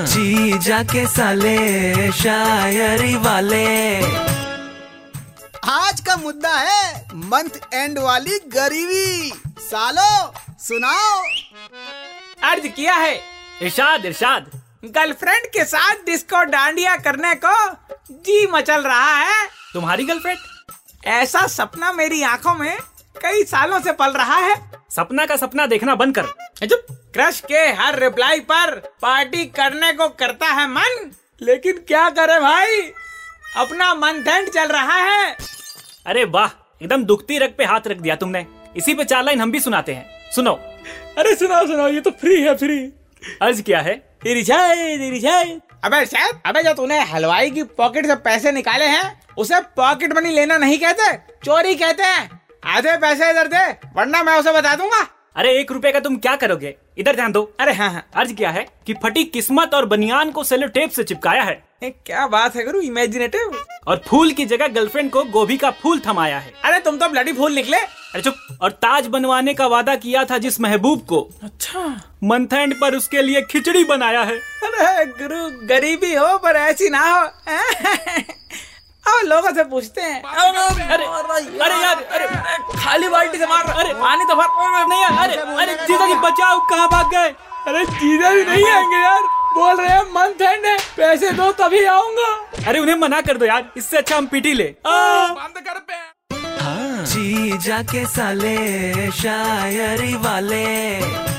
जी जाके साले शायरी वाले। आज का मुद्दा है मंथ एंड वाली गरीबी। सालो सुनाओ। अर्ज़ किया है। इरशाद इरशाद। गर्लफ्रेंड के साथ डिस्को डांडिया करने को जी मचल रहा है। तुम्हारी गर्लफ्रेंड ऐसा सपना मेरी आँखों में कई सालों से पल रहा है। सपना का सपना देखना बंद कर। चुप। क्रश के हर रिप्लाई पर पार्टी करने को करता है मन। लेकिन क्या करे भाई? अपना मन धंड चल रहा है। अरे वाह एकदम दुखती रग पे हाथ रख दिया तुमने। इसी पे चार लाइन हम भी सुनाते हैं। सुनो। अरे सुनाओ सुनाओ ये तो फ्री है फ्री अर्ज़ क्या है। अबे शायद अबे जो तूने हलवाई की पॉकेट से पैसे निकाले हैं उसे पॉकेट मनी लेना नहीं कहते चोरी कहते हैं। आधे पैसे इधर दे वरना मैं उसे बता दूँगा। अरे एक रुपए का तुम क्या करोगे? इधर ध्यान दो। अरे हाँ हाँ अर्ज़ किया है कि फटी किस्मत और बनियान को सेलो टेप से चिपकाया है। ए, क्या बात है गुरु इमेजिनेटिव और फूल की जगह गर्लफ्रेंड को गोभी का फूल थमाया है। अरे तुम तो ब्लडी फूल निकले। अरे चुप। और ताज बनवाने का वादा किया था जिस महबूब को। अच्छा। मंथ एंड पर उसके लिए खिचड़ी बनाया है। अरे गुरु गरीबी हो पर ऐसी ना हो। अब लोगों से पूछते हैं। अरे अरे यार अरे खाली बाल्टी से मार अरे पानी तो भर नहीं यार अरे अरे जीजा जी बचाओ कहाँ भाग गए? अरे जीजा भी नहीं आएँगे यार। बोल रहे हैं मंथ एंड है पैसे दो तभी आऊँगा। अरे उन्हें मना कर दो यार इससे अच्छा हम पीटी ले। बंद कर पे। जी जाके साले शायरी वाले।